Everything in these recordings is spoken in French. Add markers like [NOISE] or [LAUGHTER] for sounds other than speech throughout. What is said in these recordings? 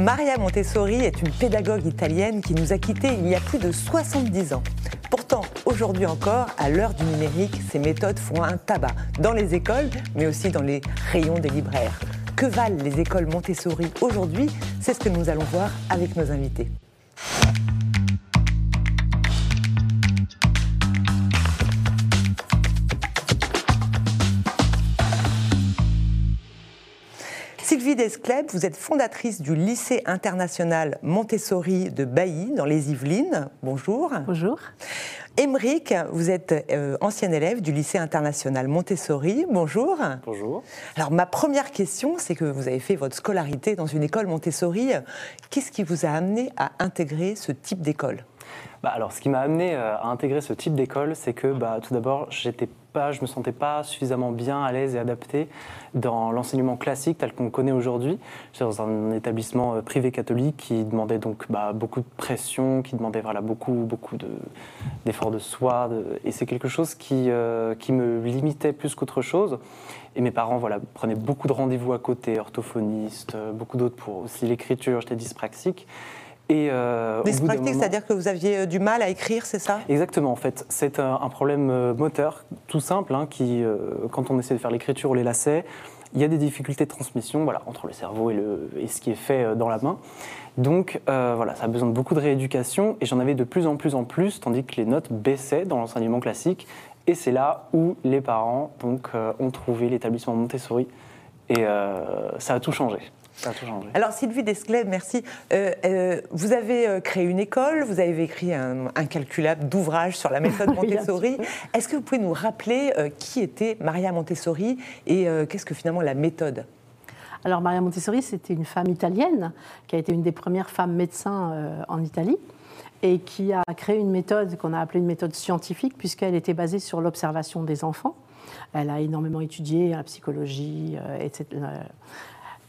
Maria Montessori est une pédagogue italienne qui nous a quittés il y a plus de 70 ans. Pourtant, aujourd'hui encore, à l'heure du numérique, ses méthodes font un tabac dans les écoles, mais aussi dans les rayons des libraires. Que valent les écoles Montessori aujourd'hui? C'est ce que nous allons voir avec nos invités. Descleb, vous êtes fondatrice du lycée international Montessori de Bailly, dans les Yvelines. Bonjour. Bonjour. Émeric, vous êtes euh, ancien élève du lycée international Montessori. Bonjour. Bonjour. Alors, ma première question, c'est que vous avez fait votre scolarité dans une école Montessori. Qu'est-ce qui vous a amené à intégrer ce type d'école? Bah alors, ce qui m'a amené euh, à intégrer ce type d'école, c'est que bah, tout d'abord, j'étais pas, je me sentais pas suffisamment bien à l'aise et adapté dans l'enseignement classique tel qu'on connaît aujourd'hui. J'étais dans un établissement euh, privé catholique qui demandait donc bah, beaucoup de pression, qui demandait voilà, beaucoup, beaucoup d'efforts de, soi, et c'est quelque chose qui, euh, qui me limitait plus qu'autre chose. Et mes parents voilà, prenaient beaucoup de rendez-vous à côté, orthophonistes, beaucoup d'autres pour aussi l'écriture, j'étais dyspraxique. Et euh, c'est-à-dire que vous aviez euh, du mal à écrire, c'est ça? Exactement, en fait. C'est un, problème euh, moteur tout simple, hein, qui, euh, quand on essaie de faire l'écriture ou les lacets, il y a des difficultés de transmission voilà, entre le cerveau et, le, et ce qui est fait dans la main. Donc voilà, ça a besoin de beaucoup de rééducation et j'en avais de plus en plus en plus, tandis que les notes baissaient dans l'enseignement classique. Et c'est là où les parents donc, ont trouvé l'établissement Montessori et ça a tout changé. Alors Sylvie Desclés, merci. Euh, euh, vous avez euh, créé une école, vous avez écrit un incalculable d'ouvrages sur la méthode [LAUGHS] Montessori. Est-ce que vous pouvez nous rappeler qui était Maria Montessori et qu'est-ce que finalement la méthode? Alors Maria Montessori, c'était une femme italienne qui a été une des premières femmes médecins en Italie et qui a créé une méthode qu'on a appelée une méthode scientifique puisqu'elle était basée sur l'observation des enfants. Elle a énormément étudié la psychologie, etc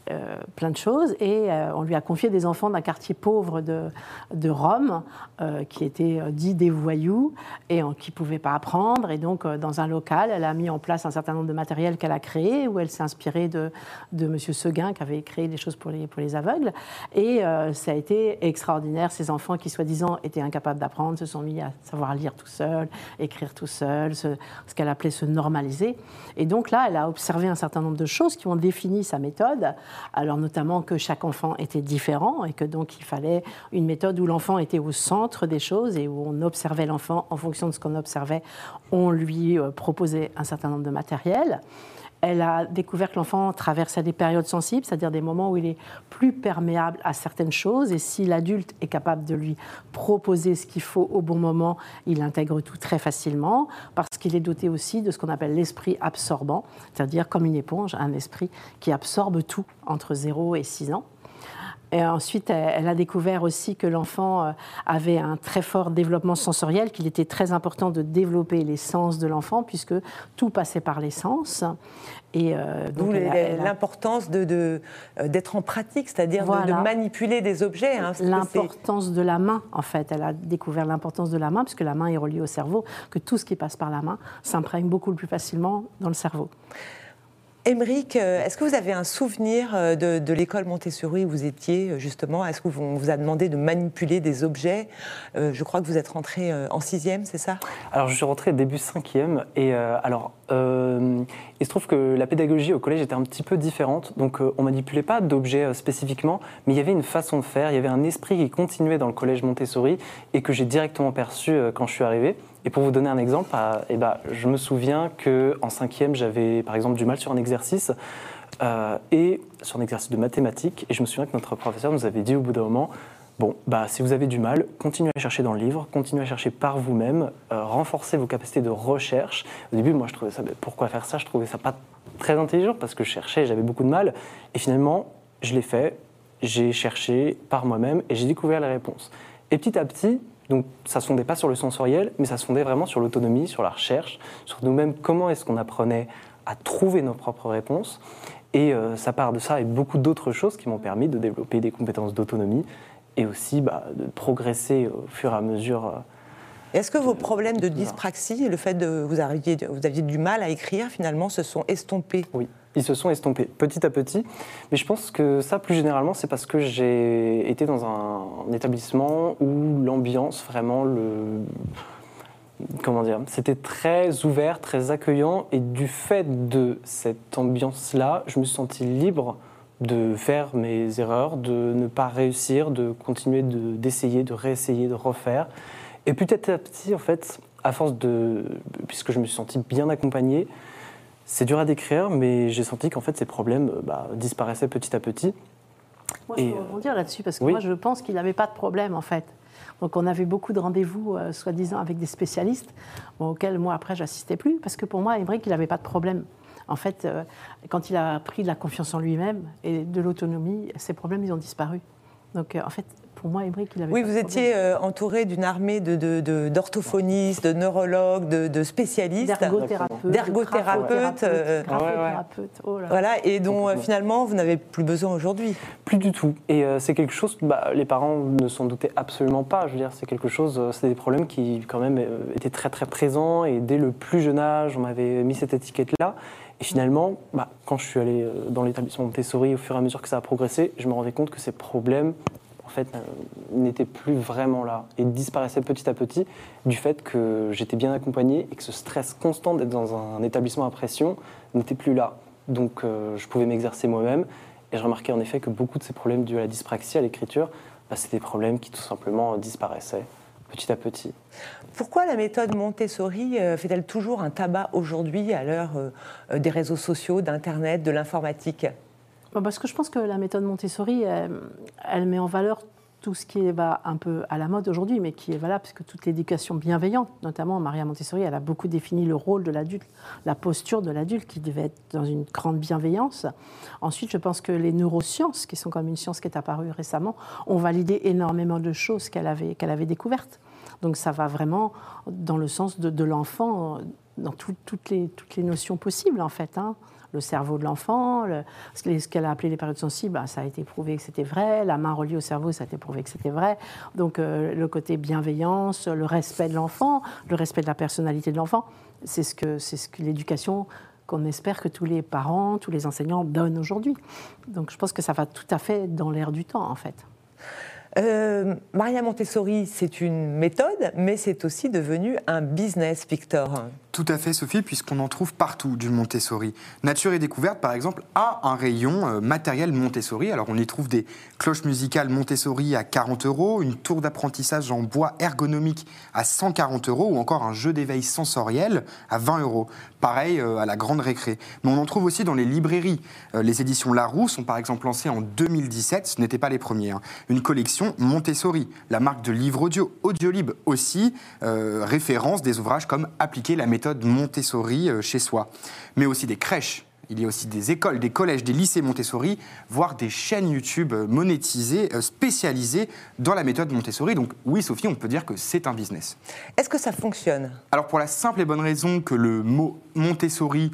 euh, plein de choses et euh, on lui a confié des enfants d'un quartier pauvre de, de Rome euh, qui étaient dits des voyous et qui ne pouvaient pas apprendre. Et donc, dans un local, elle a mis en place un certain nombre de matériel qu'elle a créé où elle s'est inspirée de, de M. Seguin qui avait créé des choses pour les, pour les aveugles. Et ça a été extraordinaire. Ces enfants qui, soi-disant, étaient incapables d'apprendre se sont mis à savoir lire tout seul, écrire tout seul, ce, ce qu'elle appelait se normaliser. Et donc là, elle a observé un certain nombre de choses qui ont défini sa méthode alors notamment que chaque enfant était différent et que donc il fallait une méthode où l'enfant était au centre des choses et où on observait l'enfant en fonction de ce qu'on observait, on lui euh, proposait un certain nombre de matériel. Elle a découvert que l'enfant traversait des périodes sensibles, c'est-à-dire des moments où il est plus perméable à certaines choses. Et si l'adulte est capable de lui proposer ce qu'il faut au bon moment, il intègre tout très facilement, parce qu'il est doté aussi de ce qu'on appelle l'esprit absorbant, c'est-à-dire comme une éponge, un esprit qui absorbe tout entre 0 et 6 ans. Et ensuite, elle a découvert aussi que l'enfant euh, avait un très fort développement sensoriel, qu'il était très important de développer les sens de l'enfant, puisque tout passait par les sens. Et euh, D'où l'importance d'être de, d'être en pratique, c'est-à-dire de, manipuler des objets. Hein, l'importance de la main, en fait. Elle a découvert l'importance de la main, puisque la main est reliée au cerveau, que tout ce qui passe par la main s'imprègne beaucoup plus facilement dans le cerveau. Émeric, euh, est-ce que vous avez un souvenir euh, de, l'école Montessori où vous étiez euh, justement? Est-ce qu'on vous a demandé de manipuler des objets? Je crois que vous êtes rentré en sixième, c'est ça? Alors je suis rentré début cinquième et alors il se trouve que la pédagogie au collège était un petit peu différente. Donc on manipulait pas d'objets spécifiquement, mais il y avait une façon de faire, il y avait un esprit qui continuait dans le collège Montessori et que j'ai directement perçu quand je suis arrivé. Et pour vous donner un exemple, eh ben, je me souviens qu'en cinquième, j'avais par exemple du mal sur un exercice, euh, et sur un exercice de mathématiques, et je me souviens que notre professeur nous avait dit au bout d'un moment, bon, bah, si vous avez du mal, continuez à chercher dans le livre, continuez à chercher par vous-même, euh, renforcez vos capacités de recherche. Au début, moi, je trouvais ça, pourquoi faire ça? Je trouvais ça pas très intelligent, parce que je cherchais, j'avais beaucoup de mal, et finalement, je l'ai fait, j'ai cherché par moi-même, et j'ai découvert les réponses. Et petit à petit, donc ça se fondait pas sur le sensoriel, mais ça se fondait vraiment sur l'autonomie, sur la recherche, sur nous-mêmes, comment est-ce qu'on apprenait à trouver nos propres réponses. Et euh, ça part de ça et beaucoup d'autres choses qui m'ont permis de développer des compétences d'autonomie et aussi bah, de progresser au fur et à mesure Est-ce que vos problèmes de dyspraxie, le fait de vous, aviez, vous aviez du mal à écrire, finalement, se sont estompés? Oui, ils se sont estompés petit à petit. Mais je pense que ça, plus généralement, c'est parce que j'ai été dans un, établissement où l'ambiance, vraiment, le. Comment dire C'était très ouvert, très accueillant. Et du fait de cette ambiance-là, je me suis senti libre de faire mes erreurs, de ne pas réussir, de continuer d'essayer, de, réessayer, de refaire. Et petit à petit, en fait, à force de. Puisque je me suis senti bien accompagné, c'est dur à décrire, mais j'ai senti qu'en fait ces problèmes bah, disparaissaient petit à petit. Moi, je veux rebondir là-dessus parce que moi, je pense qu'il n'avait pas de problème en fait. Donc, on avait beaucoup de rendez-vous, euh, soi-disant, avec des spécialistes, auxquels moi, après, j'assistais plus, parce que pour moi, Émeric, il n'avait pas de problème. En fait, euh, quand il a pris de la confiance en lui-même et de l'autonomie, ses problèmes, ils ont disparu. Donc, euh, en fait, pour moi, Émeric, il avait. Oui, vous étiez euh, entouré d'une armée d'orthophonistes, de, de, neurologues, de, spécialistes, d'ergothérapeutes, d'ergothérapeutes, euh, oh voilà, et dont euh, finalement vous n'avez plus besoin aujourd'hui. Plus du tout. Et c'est quelque chose, bah, les parents ne s'en doutaient absolument pas. Je veux dire, c'est quelque chose, c'est des problèmes qui quand même étaient très très présents. Et dès le plus jeune âge, on m'avait mis cette étiquette-là. Et finalement, bah, quand je suis allé dans l'établissement Montessori, au fur et à mesure que ça a progressé, je me rendais compte que ces problèmes en fait, euh, n'était plus vraiment là et disparaissait petit à petit du fait que j'étais bien accompagné et que ce stress constant d'être dans un établissement à pression n'était plus là. Donc euh, je pouvais m'exercer moi-même et je remarquais en effet que beaucoup de ces problèmes dus à la dyspraxie, à l'écriture, bah, c'était des problèmes qui tout simplement disparaissaient petit à petit. Pourquoi la méthode Montessori euh, fait-elle toujours un tabac aujourd'hui à l'heure des réseaux sociaux, d'Internet, de l'informatique? Parce que je pense que la méthode Montessori, elle, met en valeur tout ce qui est bah, un peu à la mode aujourd'hui, mais qui est valable, parce que toute l'éducation bienveillante, notamment Maria Montessori, elle a beaucoup défini le rôle de l'adulte, la posture de l'adulte qui devait être dans une grande bienveillance. Ensuite, je pense que les neurosciences, qui sont comme une science qui est apparue récemment, ont validé énormément de choses qu'elle avait, découvertes. Donc ça va vraiment dans le sens de, l'enfant, dans toutes, les, toutes les notions possibles, en fait. Hein le cerveau de l'enfant, ce qu'elle a appelé les périodes sensibles, bah, ça a été prouvé que c'était vrai, la main reliée au cerveau, ça a été prouvé que c'était vrai. Donc euh, le côté bienveillance, le respect de l'enfant, le respect de la personnalité de l'enfant, c'est ce que, c'est ce que l'éducation qu'on espère que tous les parents, tous les enseignants donnent aujourd'hui. Donc je pense que ça va tout à fait dans l'air du temps en fait. Euh, Maria Montessori, c'est une méthode, mais c'est aussi devenu un business, Victor. Tout à fait, Sophie, puisqu'on en trouve partout du Montessori. Nature et Découverte, par exemple, a un rayon euh, matériel Montessori. Alors, on y trouve des cloches musicales Montessori à 40 euros, une tour d'apprentissage en bois ergonomique à 140 euros, ou encore un jeu d'éveil sensoriel à 20 euros. Pareil euh, à la grande récré. Mais on en trouve aussi dans les librairies. les éditions Larousse ont par exemple lancé en 2017, ce n'était pas les premiers, hein, une collection Montessori, la marque de livres audio, Audiolib aussi, euh, référence des ouvrages comme Appliquer la méthode Montessori euh, chez soi. Mais aussi des crèches, il y a aussi des écoles, des collèges, des lycées Montessori, voire des chaînes YouTube monétisées, euh, spécialisées dans la méthode Montessori. Donc oui, Sophie, on peut dire que c'est un business. Est-ce que ça fonctionne? Alors pour la simple et bonne raison que le mot Montessori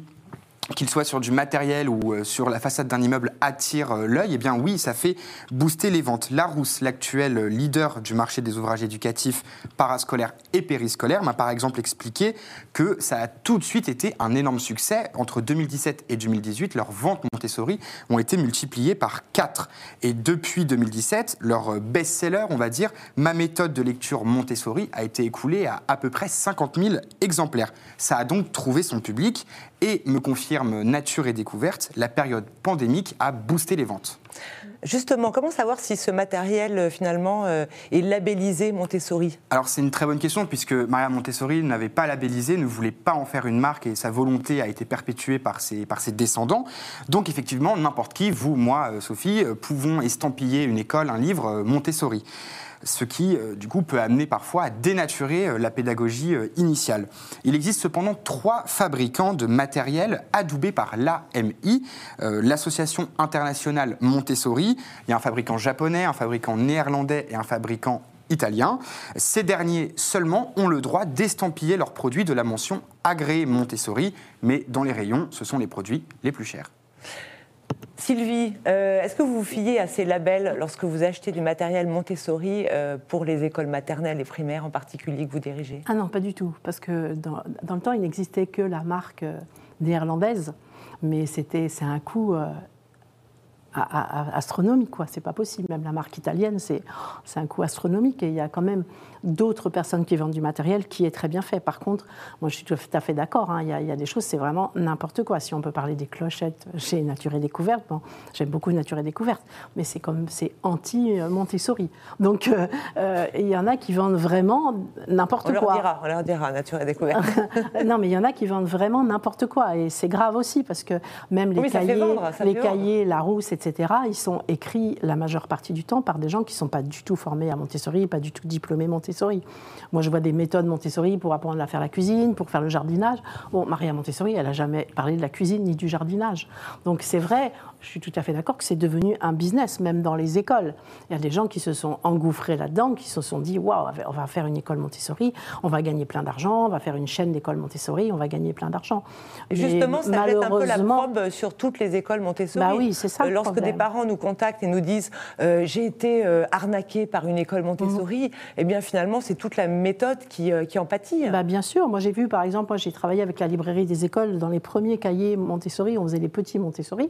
qu'il soit sur du matériel ou euh, sur la façade d'un immeuble attire euh, l'œil, eh bien oui, ça fait booster les ventes. Larousse, l'actuel leader du marché des ouvrages éducatifs parascolaires et périscolaires, m'a par exemple expliqué que ça a tout de suite été un énorme succès. Entre 2017 et 2018, leurs ventes Montessori ont été multipliées par 4. Et depuis 2017, leur best-seller, on va dire, Ma méthode de lecture Montessori, a été écoulée à à peu près 50 000 exemplaires. Ça a donc trouvé son public et me Nature et Découverte, la période pandémique a boosté les ventes. Justement, comment savoir si ce matériel euh, finalement euh, est labellisé Montessori? Alors c'est une très bonne question puisque Maria Montessori n'avait pas labellisé, ne voulait pas en faire une marque et sa volonté a été perpétuée par ses, par ses descendants. Donc effectivement, n'importe qui, vous, moi, euh, Sophie, pouvons estampiller une école, un livre Montessori ce qui, euh, du coup, peut amener parfois à dénaturer euh, la pédagogie euh, initiale. Il existe cependant trois fabricants de matériel adoubés par l'AMI, l'Association internationale Montessori. Il y a un fabricant japonais, un fabricant néerlandais et un fabricant italien. Ces derniers seulement ont le droit d'estampiller leurs produits de la mention agréé Montessori, mais dans les rayons, ce sont les produits les plus chers. Sylvie, euh, est-ce que vous vous fiez à ces labels lorsque vous achetez du matériel Montessori euh, pour les écoles maternelles et primaires en particulier que vous dirigez? Ah non, pas du tout, parce que dans, le temps, il n'existait que la marque euh, néerlandaise, mais c'était, c'est un coût astronomique, quoi. C'est pas possible. Même la marque italienne, c'est, c'est un coût astronomique, et il y a quand même d'autres personnes qui vendent du matériel qui est très bien fait. Par contre, moi, je suis tout à fait d'accord. hein, Il, y a, il y a des choses, c'est vraiment n'importe quoi. Si on peut parler des clochettes chez Nature et Découverte, bon, j'aime beaucoup Nature et Découverte, mais c'est comme c'est anti euh, Montessori. Donc, euh, euh, il y en a qui vendent vraiment n'importe On leur quoi. dira, on leur dira, nature et découverte. [LAUGHS] non, mais il y en a qui vendent vraiment n'importe quoi. Et c'est grave aussi parce que même les Oui, cahiers, vendre, les cahiers, la rousse, etc., ils sont écrits la majeure partie du temps par des gens qui ne sont pas du tout formés à Montessori, pas du tout diplômés Montessori. Moi, je vois des méthodes Montessori pour apprendre à faire la cuisine, pour faire le jardinage. Bon, Maria Montessori, elle n'a jamais parlé de la cuisine ni du jardinage. Donc c'est vrai, je suis tout à fait d'accord que c'est devenu un business, même dans les écoles. Il y a des gens qui se sont engouffrés là-dedans, qui se sont dit waouh, on va faire une école Montessori, on va gagner plein d'argent, on va faire une chaîne d'écoles Montessori, on va gagner plein d'argent. Mais Justement, ça jette un peu la malheureusement- probe sur toutes les écoles Montessori. Bah oui, c'est ça Lorsque des parents nous contactent et nous disent euh, j'ai été euh, arnaqué par une école Montessori, eh bien finalement c'est toute la méthode qui, euh, qui en pâtit. Bah, bien sûr, moi j'ai vu par exemple, moi j'ai travaillé avec la librairie des écoles. Dans les premiers cahiers Montessori, on faisait les petits Montessori,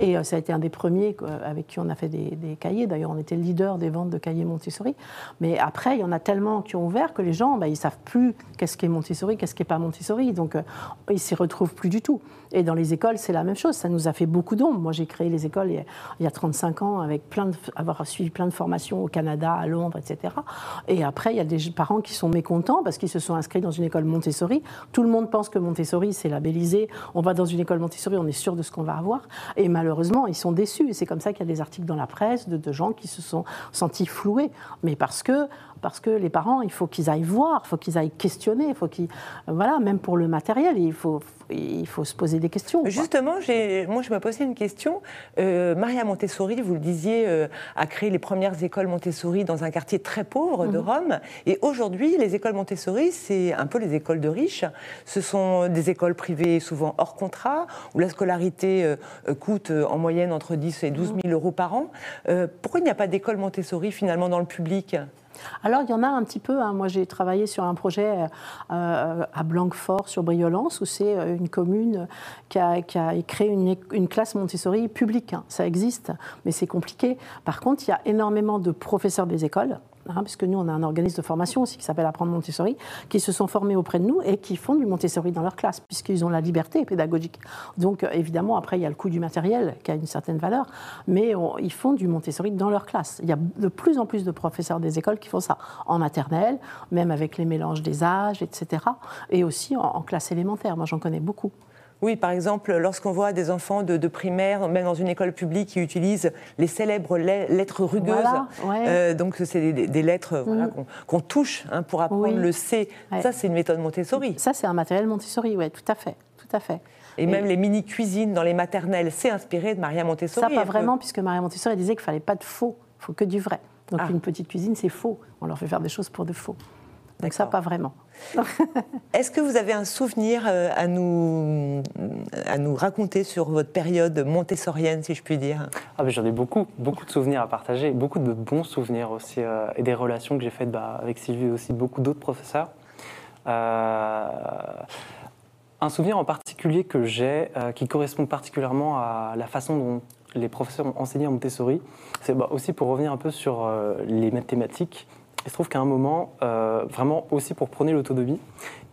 et euh, ça a été un des premiers avec qui on a fait des, des cahiers, d'ailleurs on était leader des ventes de cahiers Montessori, mais après il y en a tellement qui ont ouvert que les gens, bah, ils savent plus qu'est-ce qui est Montessori, qu'est-ce qui n'est pas Montessori, donc euh, ils s'y retrouvent plus du tout. Et dans les écoles c'est la même chose, ça nous a fait beaucoup d'ombre. Moi j'ai créé les écoles il y a, il y a 35 ans avec plein de, avoir suivi plein de formations au Canada, à Londres, etc. Et après il y a des parents qui sont mécontents parce qu'ils se sont inscrits dans une école Montessori. Tout le monde pense que Montessori, c'est labellisé. On va dans une école Montessori, on est sûr de ce qu'on va avoir. Et malheureusement, ils sont déçus. Et c'est comme ça qu'il y a des articles dans la presse de, de gens qui se sont sentis floués. Mais parce que, parce que les parents, il faut qu'ils aillent voir, il faut qu'ils aillent questionner, il faut qu'ils. Voilà, même pour le matériel, il faut, il faut se poser des questions. Justement, moi je me posais une question. Euh, Maria Montessori, vous le disiez, euh, a créé les premières écoles Montessori dans un quartier très pauvre Mhm. de Rome. Et aujourd'hui, les écoles Montessori, c'est un peu les écoles de riches. Ce sont des écoles privées souvent hors contrat, où la scolarité euh, euh, coûte euh, en moyenne entre 10 et 12 000 euros par an. Euh, pourquoi il n'y a pas d'école Montessori finalement dans le public? Alors, il y en a un petit peu. hein. Moi, j'ai travaillé sur un projet euh, à Blanquefort, sur Briolance, où c'est euh, une commune qui a, créé une classe Montessori publique. hein. Ça existe, mais c'est compliqué. Par contre, il y a énormément de professeurs des écoles. Hein, nous, on a un organisme de formation aussi qui s'appelle Apprendre Montessori, qui se sont formés auprès de nous et qui font du Montessori dans leur classe, puisqu'ils ont la liberté pédagogique. Donc, euh, évidemment, après, il y a le coût du matériel qui a une certaine valeur, mais ils font du Montessori dans leur classe. Il y a de plus en plus de professeurs des écoles qui font ça, en maternelle, même avec les mélanges des âges, etc. Et aussi en classe élémentaire. Moi, j'en connais beaucoup. Oui, par exemple, lorsqu'on voit des enfants de, de primaire, même dans une école publique, qui utilisent les célèbres le- lettres rugueuses. Voilà, ouais. Euh, donc, c'est des, des- des lettres voilà, qu'on touche hein, pour apprendre Oui. le C. Ouais. Ça, c'est une méthode Montessori. Ça, c'est un matériel Montessori, oui, tout à fait. Tout à fait. Et, même les mini-cuisines dans les maternelles, c'est inspiré de Maria Montessori. Ça, pas peut- vraiment, puisque Maria Montessori elle disait qu'il fallait pas de faux, il faut que du vrai. Donc Ah. une petite cuisine, c'est faux. On leur fait faire des choses pour de faux. Donc ça, pas vraiment. [LAUGHS] Est-ce que vous avez un souvenir euh, à nous, à nous raconter sur votre période montessorienne, si je puis dire? Ah, ben, J'en ai beaucoup, beaucoup de souvenirs à partager, beaucoup de bons souvenirs aussi, euh, et des relations que j'ai faites bah, avec Sylvie et aussi beaucoup d'autres professeurs. Euh, un souvenir en particulier que j'ai, euh, qui correspond particulièrement à la façon dont les professeurs ont enseigné en Montessori, c'est bah, aussi pour revenir un peu sur euh, les mathématiques. Il se trouve qu'à un moment, euh, vraiment aussi pour prôner l'autonomie,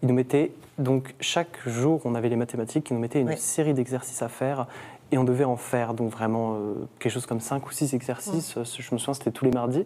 ils nous mettaient, donc chaque jour on avait les mathématiques, ils nous mettaient une Oui. série d'exercices à faire et on devait en faire donc vraiment euh, quelque chose comme 5 ou 6 exercices, euh, je me souviens c'était tous les mardis.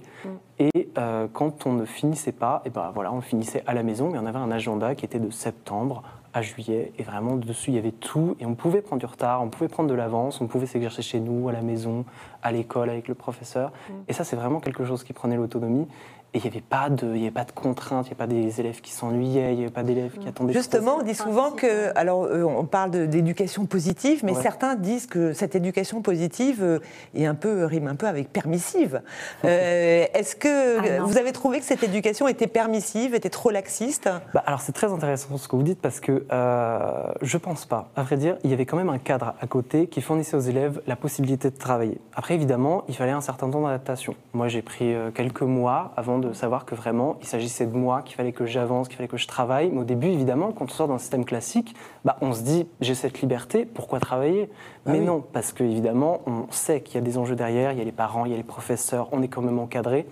Et euh, quand on ne finissait pas, et ben voilà, on finissait à la maison, mais on avait un agenda qui était de septembre à juillet, et vraiment dessus il y avait tout, et on pouvait prendre du retard, on pouvait prendre de l'avance, on pouvait s'exercer chez nous, à la maison, à l'école avec le professeur. Et ça, c'est vraiment quelque chose qui prenait l'autonomie. Et il n'y avait pas de, il y avait pas de contraintes, il n'y avait pas des élèves qui s'ennuyaient, il n'y avait pas d'élèves qui attendaient. Justement, on dit souvent que, alors, euh, on parle d'éducation positive, mais Ouais. certains disent que cette éducation positive euh, est un peu rime un peu avec permissive. Euh, [LAUGHS] Est-ce que Ah vous avez trouvé que cette éducation était permissive, était trop laxiste? Bah, alors c'est très intéressant ce que vous dites parce que euh, je pense pas. À vrai dire, il y avait quand même un cadre à côté qui fournissait aux élèves la possibilité de travailler. Après évidemment, il fallait un certain temps d'adaptation. Moi j'ai pris quelques mois avant de savoir que vraiment il s'agissait de moi, qu'il fallait que j'avance, qu'il fallait que je travaille. Mais au début évidemment, quand on sort d'un système classique, bah, on se dit j'ai cette liberté, pourquoi travailler? Mais oui. non, parce que évidemment on sait qu'il y a des enjeux derrière, il y a les parents, il y a les professeurs, on est quand même encadré.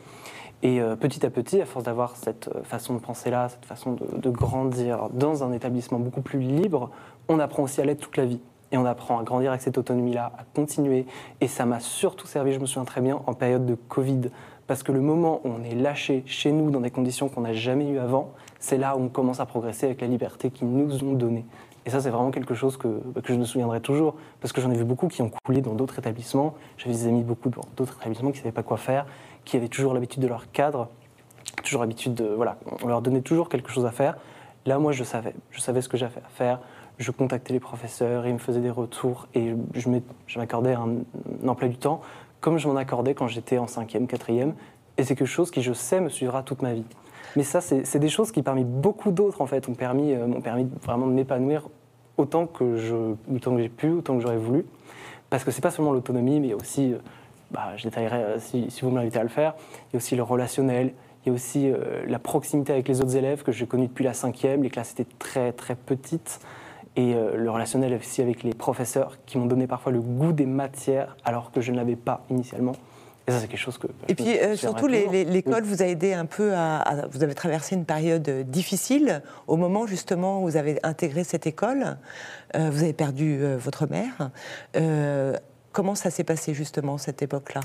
Et euh, petit à petit, à force d'avoir cette euh, façon de penser là, cette façon de, de grandir dans un établissement beaucoup plus libre, on apprend aussi à l'être toute la vie. Et on apprend à grandir avec cette autonomie-là, à continuer. Et ça m'a surtout servi, je me souviens très bien, en période de Covid. Parce que le moment où on est lâché chez nous dans des conditions qu'on n'a jamais eues avant, c'est là où on commence à progresser avec la liberté qu'ils nous ont donnée. Et ça, c'est vraiment quelque chose que, bah, que je me souviendrai toujours, parce que j'en ai vu beaucoup qui ont coulé dans d'autres établissements. J'avais des amis beaucoup dans d'autres établissements qui ne savaient pas quoi faire, qui avaient toujours l'habitude de leur cadre, toujours l'habitude de... Voilà, on leur donnait toujours quelque chose à faire. Là, moi, je savais. Je savais ce que j'avais à faire. Je contactais les professeurs, ils me faisaient des retours, et je m'accordais un emploi du temps comme je m'en accordais quand j'étais en cinquième, quatrième. Et c'est quelque chose qui, je sais, me suivra toute ma vie. Mais ça, c'est des choses qui, parmi beaucoup d'autres, en fait, m'ont permis, euh, m'ont permis vraiment de m'épanouir autant que j'ai pu, autant que j'aurais voulu. Parce que c'est pas seulement l'autonomie, mais aussi, euh, bah, je détaillerai euh, si, si vous m'invitez à le faire, il y a aussi le relationnel, il y a aussi euh, la proximité avec les autres élèves que j'ai connus depuis la cinquième. Les classes étaient très très petites. Et euh, le relationnel aussi avec les professeurs qui m'ont donné parfois le goût des matières alors que je ne l'avais pas initialement. Et ça, c'est quelque chose que. Et puis euh, surtout, l'école Oui. vous a aidé un peu à, à- Vous avez traversé une période euh, difficile au moment justement où vous avez intégré cette école. Euh, vous avez perdu euh, votre mère. Comment ça s'est passé justement cette époque-là?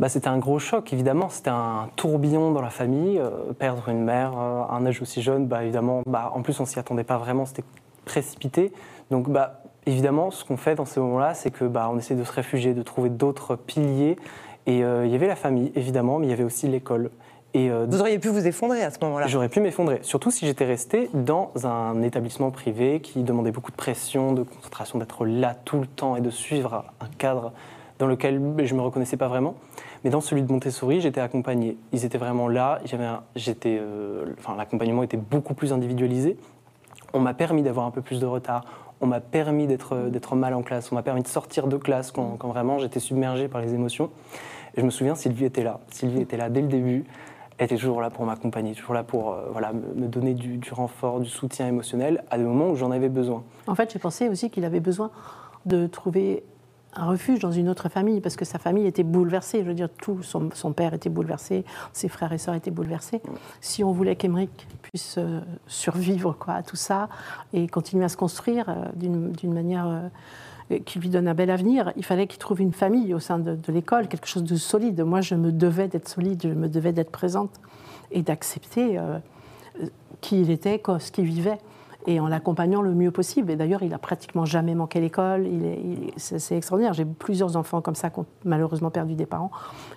Bah, c'était un gros choc, évidemment. C'était un tourbillon dans la famille. Perdre une mère à un âge aussi jeune, bah, évidemment, bah, en plus, on s'y attendait pas vraiment. C'était précipité. Donc, bah, évidemment, ce qu'on fait dans ces moments-là, c'est que bah, on essaie de se réfugier, de trouver d'autres piliers. Et euh, il y avait la famille, évidemment, mais il y avait aussi l'école. Et euh, Vous auriez pu vous effondrer à ce moment-là. J'aurais pu m'effondrer, surtout si j'étais resté dans un établissement privé qui demandait beaucoup de pression, de concentration, d'être là tout le temps et de suivre un cadre dans lequel je ne me reconnaissais pas vraiment. Mais dans celui de Montessori, j'étais accompagné. Ils étaient vraiment là. J'étais, euh, enfin, l'accompagnement était beaucoup plus individualisé. On m'a permis d'avoir un peu plus de retard. On m'a permis d'être d'être mal en classe. On m'a permis de sortir de classe quand, vraiment j'étais submergé par les émotions. Et je me souviens, Sylvie était là. Sylvie était là dès le début. Elle était toujours là pour m'accompagner, toujours là pour euh, me donner du renfort, du soutien émotionnel à des moments où j'en avais besoin. En fait, j'ai pensé aussi qu'il avait besoin de trouver un refuge dans une autre famille, parce que sa famille était bouleversée. Je veux dire, tout, son, père était bouleversé, ses frères et sœurs étaient bouleversés. Si on voulait qu'Emeric puisse euh, survivre quoi, à tout ça et continuer à se construire euh, d'une manière euh, qui lui donne un bel avenir, il fallait qu'il trouve une famille au sein de, de l'école, quelque chose de solide. Moi, je me devais d'être solide, je me devais d'être présente et d'accepter qui il était, quoi, ce qu'il vivait, et en l'accompagnant le mieux possible. Et d'ailleurs, il a pratiquement jamais manqué l'école. C'est extraordinaire. J'ai plusieurs enfants comme ça qui ont malheureusement perdu des parents,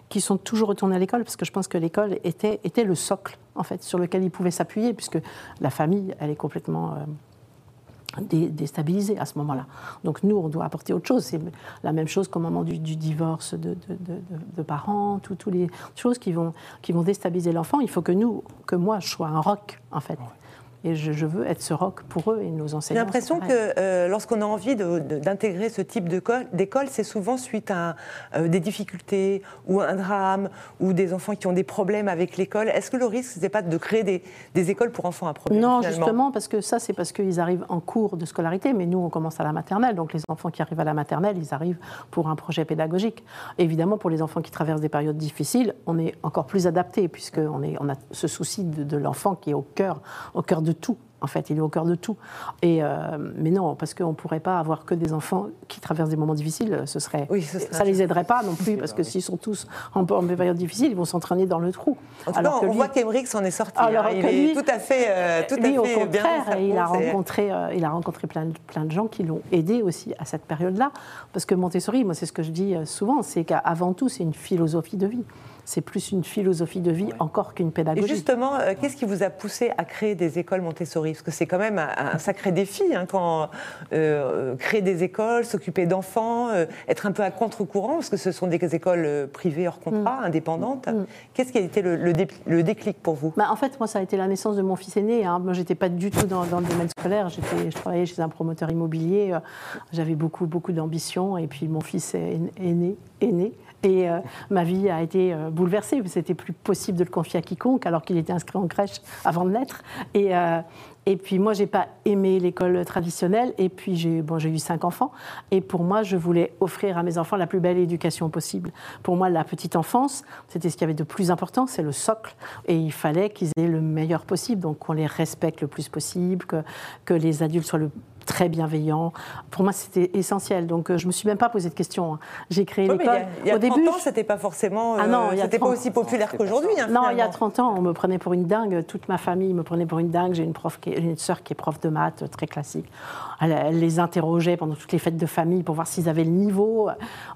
qui sont toujours retournés à l'école parce que je pense que l'école était, le socle en fait sur lequel ils pouvaient s'appuyer, puisque la famille, elle est complètement euh, dé- déstabilisée à ce moment-là. Donc nous, on doit apporter autre chose. C'est la même chose qu'au moment du, divorce de, parents, toutes tout les choses qui vont, qui vont déstabiliser l'enfant. Il faut que nous, que moi, je sois un roc, en fait. Et je, je veux être ce roc pour eux et nos J'ai enseignants. l'impression c'est pareil. que euh, lorsqu'on a envie d'intégrer ce type d'école, c'est souvent suite à euh, des difficultés ou un drame ou des enfants qui ont des problèmes avec l'école. Est-ce que le risque, ce n'est pas de créer des, des écoles pour enfants à problème Non, justement, parce que ça, c'est parce qu'ils arrivent en cours de scolarité, mais nous, on commence à la maternelle. Donc, les enfants qui arrivent à la maternelle, ils arrivent pour un projet pédagogique. Évidemment, pour les enfants qui traversent des périodes difficiles, on est encore plus adapté, puisqu'on on a ce souci de, de l'enfant qui est au cœur, au cœur de tout. en fait, il est au cœur de tout. Et, euh, mais non, parce qu'on ne pourrait pas avoir que des enfants qui traversent des moments difficiles, ce serait, ça ne les aiderait pas non plus, parce que s'ils sont tous en, période difficile, ils vont s'entraîner dans le trou. En tout Alors cas, on voit qu'Emeric s'en est sorti. Alors hein. il est tout à fait, euh, tout lui, à fait au contraire, il a rencontré, euh, il a rencontré plein, plein de gens qui l'ont aidé aussi à cette période-là, parce que Montessori, moi c'est ce que je dis souvent, c'est qu'avant tout c'est une philosophie de vie c'est plus une philosophie de vie encore qu'une pédagogie. Et justement, euh, qu'est-ce qui vous a poussé à créer des écoles Montessori? Parce que c'est quand même un, sacré défi, hein, quand euh, créer des écoles, s'occuper d'enfants, euh, être un peu à contre-courant, parce que ce sont des écoles privées hors contrat, mm. indépendantes. Mm. Qu'est-ce qui a été le, déclic pour vous? Bah, En fait, moi, ça a été la naissance de mon fils aîné. Hein. Moi, j'étais pas du tout dans, le domaine scolaire. Je travaillais chez un promoteur immobilier. J'avais beaucoup, beaucoup d'ambition. Et puis, mon fils est, est né. Est né et euh, ma vie a été euh, bouleversée. C'était plus possible de le confier à quiconque, alors qu'il était inscrit en crèche avant de naître. Et, euh, et puis moi, j'ai pas aimé l'école traditionnelle. Et puis j'ai bon, eu cinq enfants. Et pour moi, je voulais offrir à mes enfants la plus belle éducation possible. Pour moi, la petite enfance, c'était ce qu'il y avait de plus important, c'est le socle. Et il fallait qu'ils aient le meilleur possible. Donc qu'on les respecte le plus possible, que, que les adultes soient le très bienveillant. Pour moi, c'était essentiel. Donc, euh, je me suis même pas posé de questions. Hein. J'ai créé l'école. Il y a, Au 30 début, ans, c'était pas forcément, ah non, euh, c'était pas aussi populaire qu'aujourd'hui. Hein, non, il y a 30 ans, on me prenait pour une dingue. Toute ma famille me prenait pour une dingue. J'ai une prof, qui une sœur qui est prof de maths, très classique. Elle, les interrogeait pendant toutes les fêtes de famille pour voir s'ils avaient le niveau.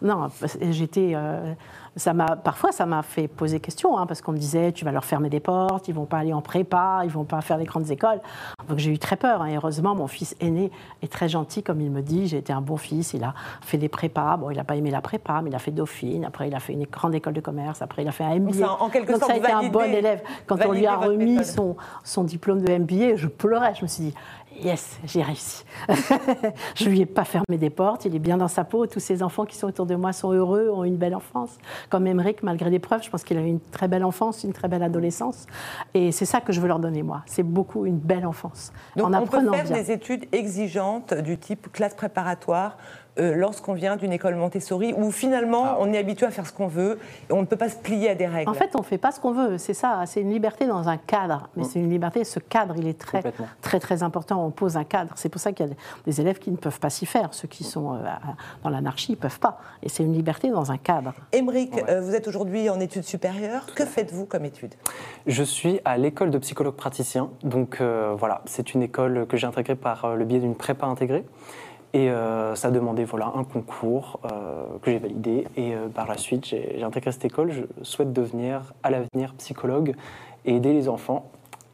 Non, j'étais euh, ça m'a parfois ça m'a fait poser question hein, parce qu'on me disait tu vas leur fermer des portes, ils vont pas aller en prépa, ils vont pas faire les grandes écoles. Donc j'ai eu très peur. Hein. heureusement mon fils aîné est très gentil comme il me dit. J'ai été un bon fils. Il a fait des prépas. Bon il n'a pas aimé la prépa mais il a fait Dauphine. Après il a fait une grande école de commerce. Après il a fait un MBA. Donc, en quelque Donc ça a été un bon élève. Quand on lui a remis son, son diplôme de MBA, je pleurais. Je me suis dit Yes, j'ai réussi. [LAUGHS] je lui ai pas fermé des portes, il est bien dans sa peau. Tous ces enfants qui sont autour de moi sont heureux, ont une belle enfance. Comme Emmerich, malgré l'épreuve, je pense qu'il a eu une très belle enfance, une très belle adolescence. Et c'est ça que je veux leur donner, moi. C'est beaucoup une belle enfance. Donc on peut faire des études exigeantes du type classe préparatoire, euh, lorsqu'on vient d'une école Montessori où finalement ah. on est habitué à faire ce qu'on veut et on ne peut pas se plier à des règles. En fait, on ne fait pas ce qu'on veut, c'est ça. C'est une liberté dans un cadre, mais mm. c'est une liberté. Ce cadre, il est très, très, très important. On pose un cadre. C'est pour ça qu'il y a des élèves qui ne peuvent pas s'y faire. Ceux qui sont euh, dans l'anarchie, ne peuvent pas. Et c'est une liberté dans un cadre. Émeric, euh, vous êtes aujourd'hui en études supérieures. Que faites-vous comme études? Je suis à l'école de psychologue praticien. Donc voilà, c'est une école que j'ai intégrée par le biais d'une prépa intégrée. Et euh, ça demandait voilà, un concours euh, que j'ai validé. Et euh, par la suite, j'ai intégré cette école. Je souhaite devenir à l'avenir psychologue et aider les enfants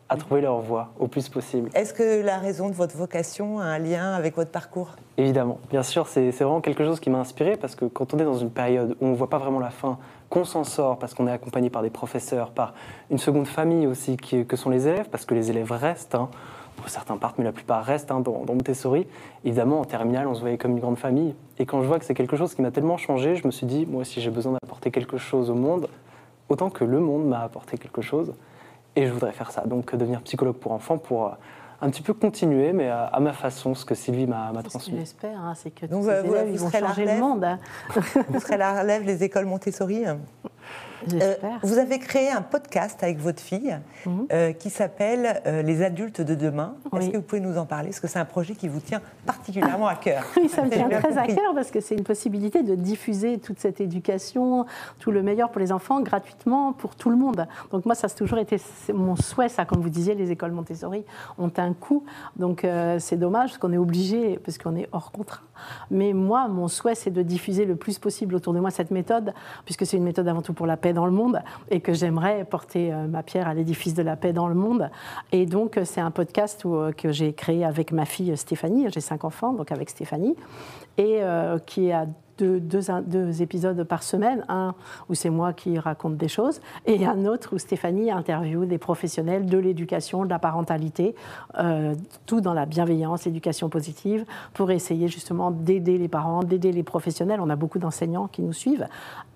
à trouver leur voie au plus possible. Est-ce que la raison de votre vocation a un lien avec votre parcours? Évidemment, bien sûr, c'est vraiment quelque chose qui m'a inspiré parce que quand on est dans une période où on ne voit pas vraiment la fin, qu'on s'en sort parce qu'on est accompagné par des professeurs, par une seconde famille aussi qui, que sont les élèves, parce que les élèves restent. Hein, certains partent, mais la plupart restent hein, dans, Montessori. Évidemment, en terminale, on se voyait comme une grande famille. Et quand je vois que c'est quelque chose qui m'a tellement changé, je me suis dit, moi, si j'ai besoin d'apporter quelque chose au monde, autant que le monde m'a apporté quelque chose. Et je voudrais faire ça. Donc, devenir psychologue pour enfants pour euh, un petit peu continuer, mais à, ma façon, ce que Sylvie m'a transmis. J'espère, hein, c'est que Donc, ces élèves, vous, ils vont changer le monde. Hein. vous serez la relève des écoles Montessori euh, vous avez créé un podcast avec votre fille mhm. euh, qui s'appelle euh, Les adultes de demain. Est-ce que vous pouvez nous en parler? Parce que c'est un projet qui vous tient particulièrement à cœur. [LAUGHS] oui, ça me tient très à cœur parce que c'est une possibilité de diffuser toute cette éducation, tout le meilleur pour les enfants, gratuitement pour tout le monde. Donc moi, ça a toujours été mon souhait, ça, comme vous disiez, les écoles Montessori ont un coût. Donc c'est dommage parce qu'on est obligé, parce qu'on est hors contrat. Mais moi, mon souhait, c'est de diffuser le plus possible autour de moi cette méthode, puisque c'est une méthode avant tout pour la paix dans le monde et que j'aimerais porter euh, ma pierre à l'édifice de la paix dans le monde. Et donc, euh, c'est un podcast euh, que j'ai créé avec ma fille Stéphanie. J'ai cinq enfants, donc avec Stéphanie, et qui est à deux, épisodes par semaine, un où c'est moi qui raconte des choses, et un autre où Stéphanie interviewe des professionnels de l'éducation, de la parentalité, euh, tout dans la bienveillance, l'éducation positive, pour essayer justement d'aider les parents, d'aider les professionnels. On a beaucoup d'enseignants qui nous suivent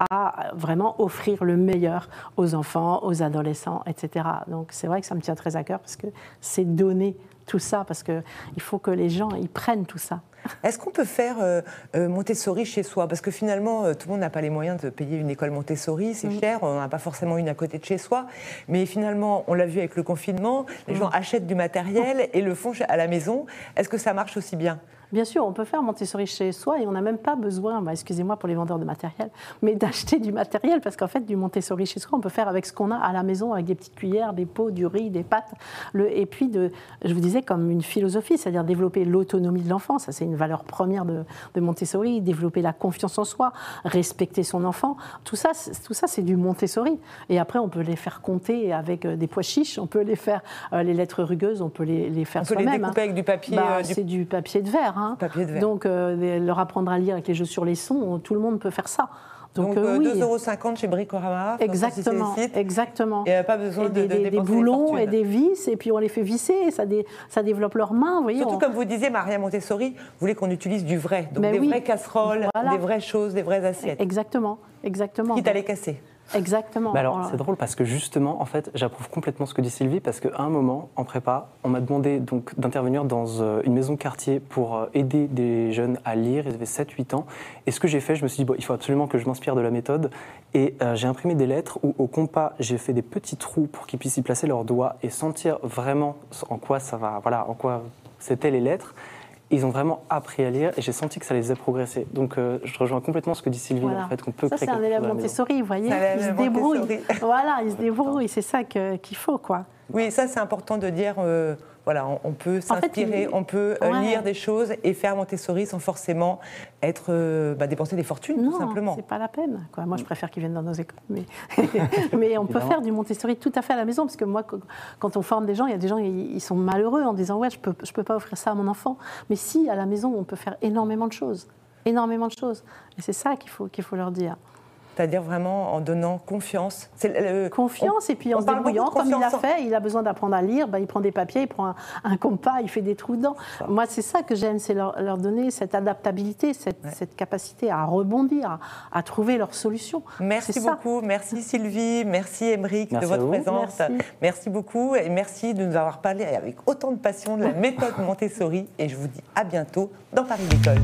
à vraiment offrir le meilleur aux enfants, aux adolescents, etc. Donc c'est vrai que ça me tient très à cœur parce que c'est donner tout ça parce qu'il faut que les gens ils prennent tout ça. Est-ce qu'on peut faire euh, euh, Montessori chez soi? Parce que finalement, euh, tout le monde n'a pas les moyens de payer une école Montessori, c'est cher, on n'a pas forcément une à côté de chez soi. Mais finalement, on l'a vu avec le confinement, les Mm. gens achètent du matériel [LAUGHS] et le font à la maison. Est-ce que ça marche aussi bien? Bien sûr, on peut faire Montessori chez soi et on n'a même pas besoin, bah, excusez-moi pour les vendeurs de matériel, mais d'acheter du matériel parce qu'en fait, du Montessori chez soi, on peut faire avec ce qu'on a à la maison, avec des petites cuillères, des pots, du riz, des pâtes. Le, et puis, de, je vous disais, comme une philosophie, c'est-à-dire développer l'autonomie de l'enfant. Ça, c'est une valeur première de, de Montessori. Développer la confiance en soi, respecter son enfant. Tout ça, c'est- tout ça, c'est du Montessori. Et après, on peut les faire compter avec euh, des pois chiches, on peut les faire, euh, les lettres rugueuses, on peut les, les faire On peut les soi-même. découper hein. avec du papier, Bah, euh, du- C'est du papier de verre. hein. Papier de verre. Donc, euh, leur apprendre à lire avec les jeux sur les sons, tout le monde peut faire ça. Donc, Donc, euh, euh, oui, 2,50 chez Bricorama. exactement, exactement. A pas besoin Et de, des, de des- des dépenser des boulons et des vis, et puis on les fait visser, et ça, dé- ça développe leurs mains. Vous voyez, Surtout on- comme vous disiez, Maria Montessori voulait qu'on utilise du vrai, donc Mais des oui. vraies casseroles, Voilà. des vraies choses, des vraies assiettes, Exactement, exactement. quitte à les casser. Exactement. Alors, Voilà. c'est drôle parce que justement, en fait, j'approuve complètement ce que dit Sylvie parce qu'à un moment, en prépa, on m'a demandé donc d'intervenir dans euh, une maison de quartier pour euh, aider des jeunes à lire. Ils avaient 7-8 ans. Et ce que j'ai fait, je me suis dit, bon, il faut absolument que je m'inspire de la méthode. Et euh, j'ai imprimé des lettres où, au compas, j'ai fait des petits trous pour qu'ils puissent y placer leurs doigts et sentir vraiment en quoi ça va, voilà, en quoi c'était les lettres. Ils ont vraiment appris à lire et j'ai senti que ça les a progressé. Donc, euh, je rejoins complètement ce que dit Sylvie, Voilà. en fait, qu'on peut Ça, créer c'est un élève. Montessori, vous voyez. Il se débrouille. Voilà, il se débrouille. C'est ça que- qu'il faut, quoi. Oui, ça c'est important de dire, euh, voilà, on, on peut En fait, s'inspirer, il- on peut euh, Ouais. lire des choses et faire Montessori sans forcément être, euh, bah, dépenser des fortunes, tout Non, simplement. c'est pas la peine. Quoi. Moi, je préfère qu'ils viennent dans nos écoles. Mais, [LAUGHS] mais on peut faire du Montessori tout à fait à la maison. Parce que moi, quand on forme des gens, il y a des gens, ils ils sont malheureux en disant Ouais, je peux, je peux pas offrir ça à mon enfant. Mais si, à la maison, on peut faire énormément de choses. Énormément de choses. Et c'est ça qu'il faut, qu'il faut leur dire. C'est-à-dire vraiment en donnant confiance. Le- Confiance, et puis en se débrouillant, comme il a fait, il a besoin d'apprendre à lire, bah, il prend des papiers, il prend un, un compas, il fait des trous dedans. Moi, c'est ça que j'aime, c'est leur, leur donner cette adaptabilité, cette, cette capacité à rebondir, à, à trouver leur solution. Merci ça. beaucoup, merci Sylvie, merci Émeric de votre présence. Merci. Merci beaucoup et merci de nous avoir parlé avec autant de passion de la [LAUGHS] méthode Montessori et je vous dis à bientôt dans Paris l'école.